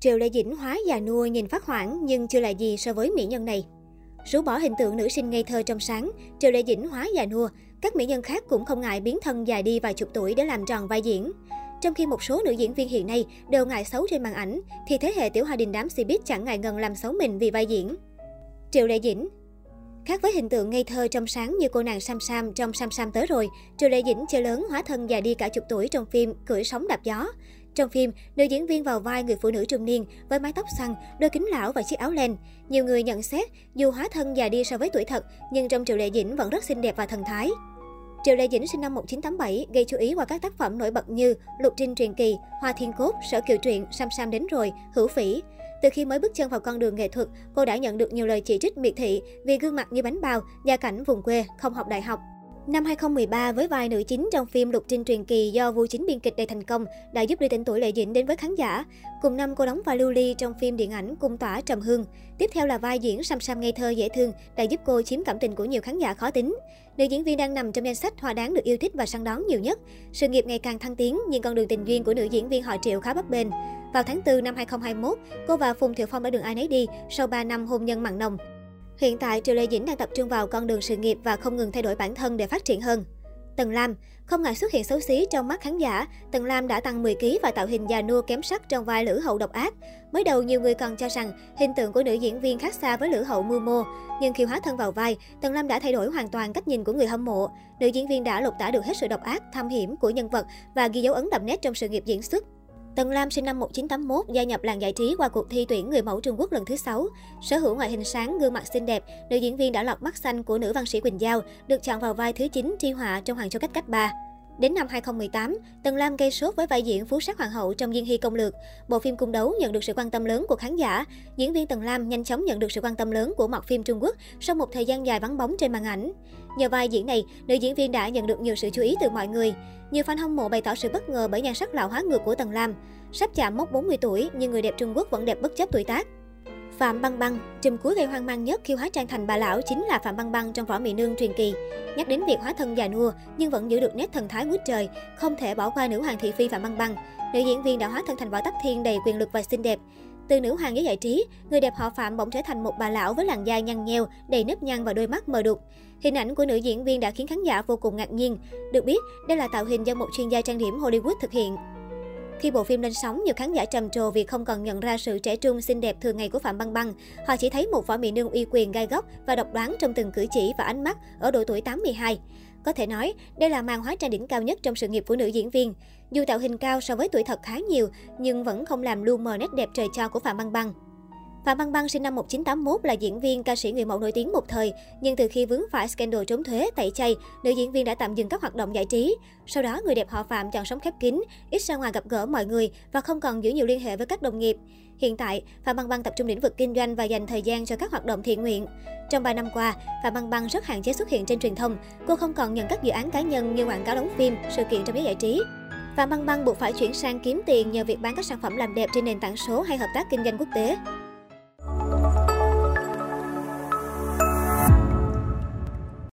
Triệu Lệ Dĩnh hóa già nua nhìn phát hoảng nhưng chưa là gì so với mỹ nhân này. Rũ bỏ hình tượng nữ sinh ngây thơ trong sáng, Triệu Lệ Dĩnh hóa già nua, các mỹ nhân khác cũng không ngại biến thân già đi vài chục tuổi để làm tròn vai diễn. Trong khi một số nữ diễn viên hiện nay đều ngại xấu trên màn ảnh, thì thế hệ tiểu hoa đình đám Cbiz chẳng ngại ngần làm xấu mình vì vai diễn. Triệu Lệ Dĩnh Khác với hình tượng ngây thơ trong sáng như cô nàng Sam Sam trong Sam Sam tới rồi, Triệu Lệ Dĩnh chơi lớn hóa thân già đi cả chục tuổi trong phim Cưỡi sóng đạp gió. Trong phim, nữ diễn viên vào vai người phụ nữ trung niên với mái tóc xăng đôi kính lão và chiếc áo len. Nhiều người nhận xét, dù hóa thân già đi so với tuổi thật, nhưng trong Triệu Lệ Dĩnh vẫn rất xinh đẹp và thần thái. Triệu Lệ Dĩnh sinh năm 1987, gây chú ý qua các tác phẩm nổi bật như Lục Trinh truyền kỳ, Hoa Thiên Cốt, Sở Kiều truyện, Sam Sam đến rồi, Hữu Phỉ. Từ khi mới bước chân vào con đường nghệ thuật, cô đã nhận được nhiều lời chỉ trích miệt thị vì gương mặt như bánh bao, gia cảnh vùng quê, không học đại học. Năm 2013, với vai nữ chính trong phim Lục Trinh truyền kỳ do Vu Chính biên kịch đầy thành công, đã giúp đưa tên tuổi Lệ Dĩnh đến với khán giả. Cùng năm, cô đóng vai Lưu Ly trong phim điện ảnh Cung tỏa trầm hương. Tiếp theo là vai diễn Sam Sam ngây thơ dễ thương, đã giúp cô chiếm cảm tình của nhiều khán giả khó tính. Nữ diễn viên đang nằm trong danh sách hoa đáng được yêu thích và săn đón nhiều nhất. Sự nghiệp ngày càng thăng tiến, nhưng con đường tình duyên của nữ diễn viên họ Triệu khá bấp bênh. Vào tháng 4 năm 2021, cô và Phùng Thiệu Phong đã đường ai nấy đi sau 3 năm hôn nhân mặn nồng. Hiện tại, Triệu Lê Dĩnh đang tập trung vào con đường sự nghiệp và không ngừng thay đổi bản thân để phát triển hơn. Tần Lam Không ngại xuất hiện xấu xí trong mắt khán giả, Tần Lam đã tăng 10kg và tạo hình già nua kém sắc trong vai Lữ Hậu độc ác. Mới đầu, nhiều người còn cho rằng hình tượng của nữ diễn viên khác xa với Lữ Hậu mưu mô. Nhưng khi hóa thân vào vai, Tần Lam đã thay đổi hoàn toàn cách nhìn của người hâm mộ. Nữ diễn viên đã lột tả được hết sự độc ác, thâm hiểm của nhân vật và ghi dấu ấn đậm nét trong sự nghiệp diễn xuất. Tần Lam sinh năm 1981, gia nhập làng giải trí qua cuộc thi tuyển người mẫu Trung Quốc lần thứ 6. Sở hữu ngoại hình sáng, gương mặt xinh đẹp, nữ diễn viên đã lọt mắt xanh của nữ văn sĩ Quỳnh Giao, được chọn vào vai thứ 9 Tri Họa trong Hoàng Châu Cách Cách 3. Đến năm 2018, Tần Lam gây sốt với vai diễn Phú sát Hoàng hậu trong Diên Hy Công Lược. Bộ phim cung đấu nhận được sự quan tâm lớn của khán giả. Diễn viên Tần Lam nhanh chóng nhận được sự quan tâm lớn của mặt phim Trung Quốc sau một thời gian dài vắng bóng trên màn ảnh. Nhờ vai diễn này, nữ diễn viên đã nhận được nhiều sự chú ý từ mọi người. Nhiều fan hâm mộ bày tỏ sự bất ngờ bởi nhan sắc lão hóa ngược của Tần Lam. Sắp chạm mốc 40 tuổi, nhưng người đẹp Trung Quốc vẫn đẹp bất chấp tuổi tác. Phạm Băng Băng, trùm cuối gây hoang mang nhất khi hóa trang thành bà lão chính là Phạm Băng Băng trong võ mỹ nương truyền kỳ. Nhắc đến việc hóa thân già nua nhưng vẫn giữ được nét thần thái ngút trời, không thể bỏ qua nữ hoàng thị phi Phạm Băng Băng. Nữ diễn viên đã hóa thân thành võ tắc thiên đầy quyền lực và xinh đẹp. Từ nữ hoàng giới giải trí, người đẹp họ Phạm bỗng trở thành một bà lão với làn da nhăn nheo, đầy nếp nhăn và đôi mắt mờ đục. Hình ảnh của nữ diễn viên đã khiến khán giả vô cùng ngạc nhiên. Được biết, đây là tạo hình do một chuyên gia trang điểm Hollywood thực hiện. Khi bộ phim lên sóng, nhiều khán giả trầm trồ vì không còn nhận ra sự trẻ trung xinh đẹp thường ngày của Phạm Băng Băng. Họ chỉ thấy một võ mỹ nương uy quyền gai góc và độc đoán trong từng cử chỉ và ánh mắt ở độ tuổi 82. Có thể nói, đây là màn hóa trang đỉnh cao nhất trong sự nghiệp của nữ diễn viên. Dù tạo hình cao so với tuổi thật khá nhiều, nhưng vẫn không làm lu mờ nét đẹp trời cho của Phạm Băng Băng. Phạm Băng Băng sinh năm 1981 là diễn viên, ca sĩ người mẫu nổi tiếng một thời, nhưng từ khi vướng phải scandal trốn thuế, tẩy chay, nữ diễn viên đã tạm dừng các hoạt động giải trí. Sau đó, người đẹp họ Phạm chọn sống khép kín, ít ra ngoài gặp gỡ mọi người và không còn giữ nhiều liên hệ với các đồng nghiệp. Hiện tại, Phạm Băng Băng tập trung lĩnh vực kinh doanh và dành thời gian cho các hoạt động thiện nguyện. Trong 3 năm qua, Phạm Băng Băng rất hạn chế xuất hiện trên truyền thông. Cô không còn nhận các dự án cá nhân như quảng cáo đóng phim, sự kiện trong giới giải trí. Phạm Băng Băng buộc phải chuyển sang kiếm tiền nhờ việc bán các sản phẩm làm đẹp trên nền tảng số hay hợp tác kinh doanh quốc tế.